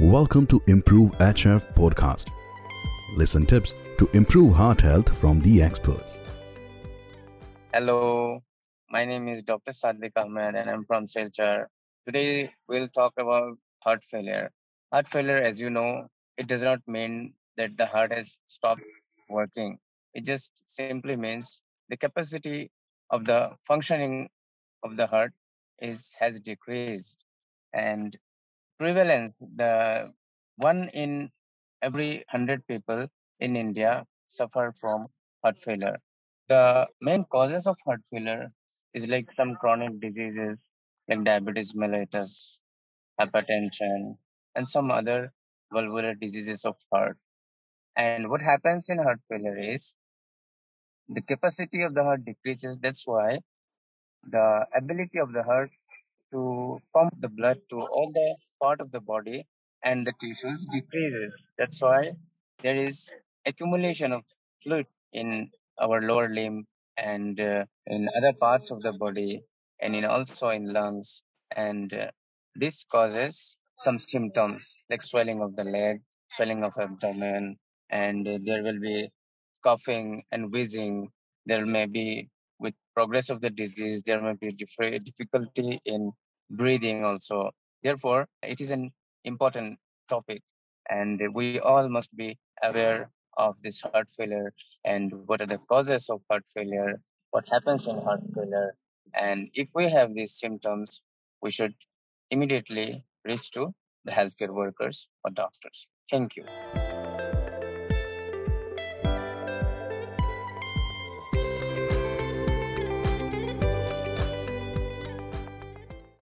Welcome to Improve HF podcast. Listen tips to improve heart health from the experts. Hello, my name is Dr. Sadiq Ahmed and I'm from Silchar. Today we'll talk about heart failure. Heart failure, as you know, it does not mean that the heart has stopped working. It just simply means the capacity of the functioning of the heart is has decreased and prevalence the one in every 100 people in India suffer from heart failure. The main causes of heart failure is like some chronic diseases like diabetes mellitus, hypertension, and some other valvular diseases of heart. And what happens in heart failure is the capacity of the heart decreases. That's why the ability of the heart to pump the blood to all the part of the body and the tissues decreases. That's why there is accumulation of fluid in our lower limb and uh, in other parts of the body and in also in lungs. And uh, this causes some symptoms like swelling of the leg swelling of abdomen and uh, there will be coughing and wheezing. There may be with progress of the disease there may be difficulty in breathing also therefore it is an important topic and we all must be aware of this heart failure and what are the causes of heart failure what happens in heart failure and if we have these symptoms we should immediately reach to the healthcare workers or doctors. Thank you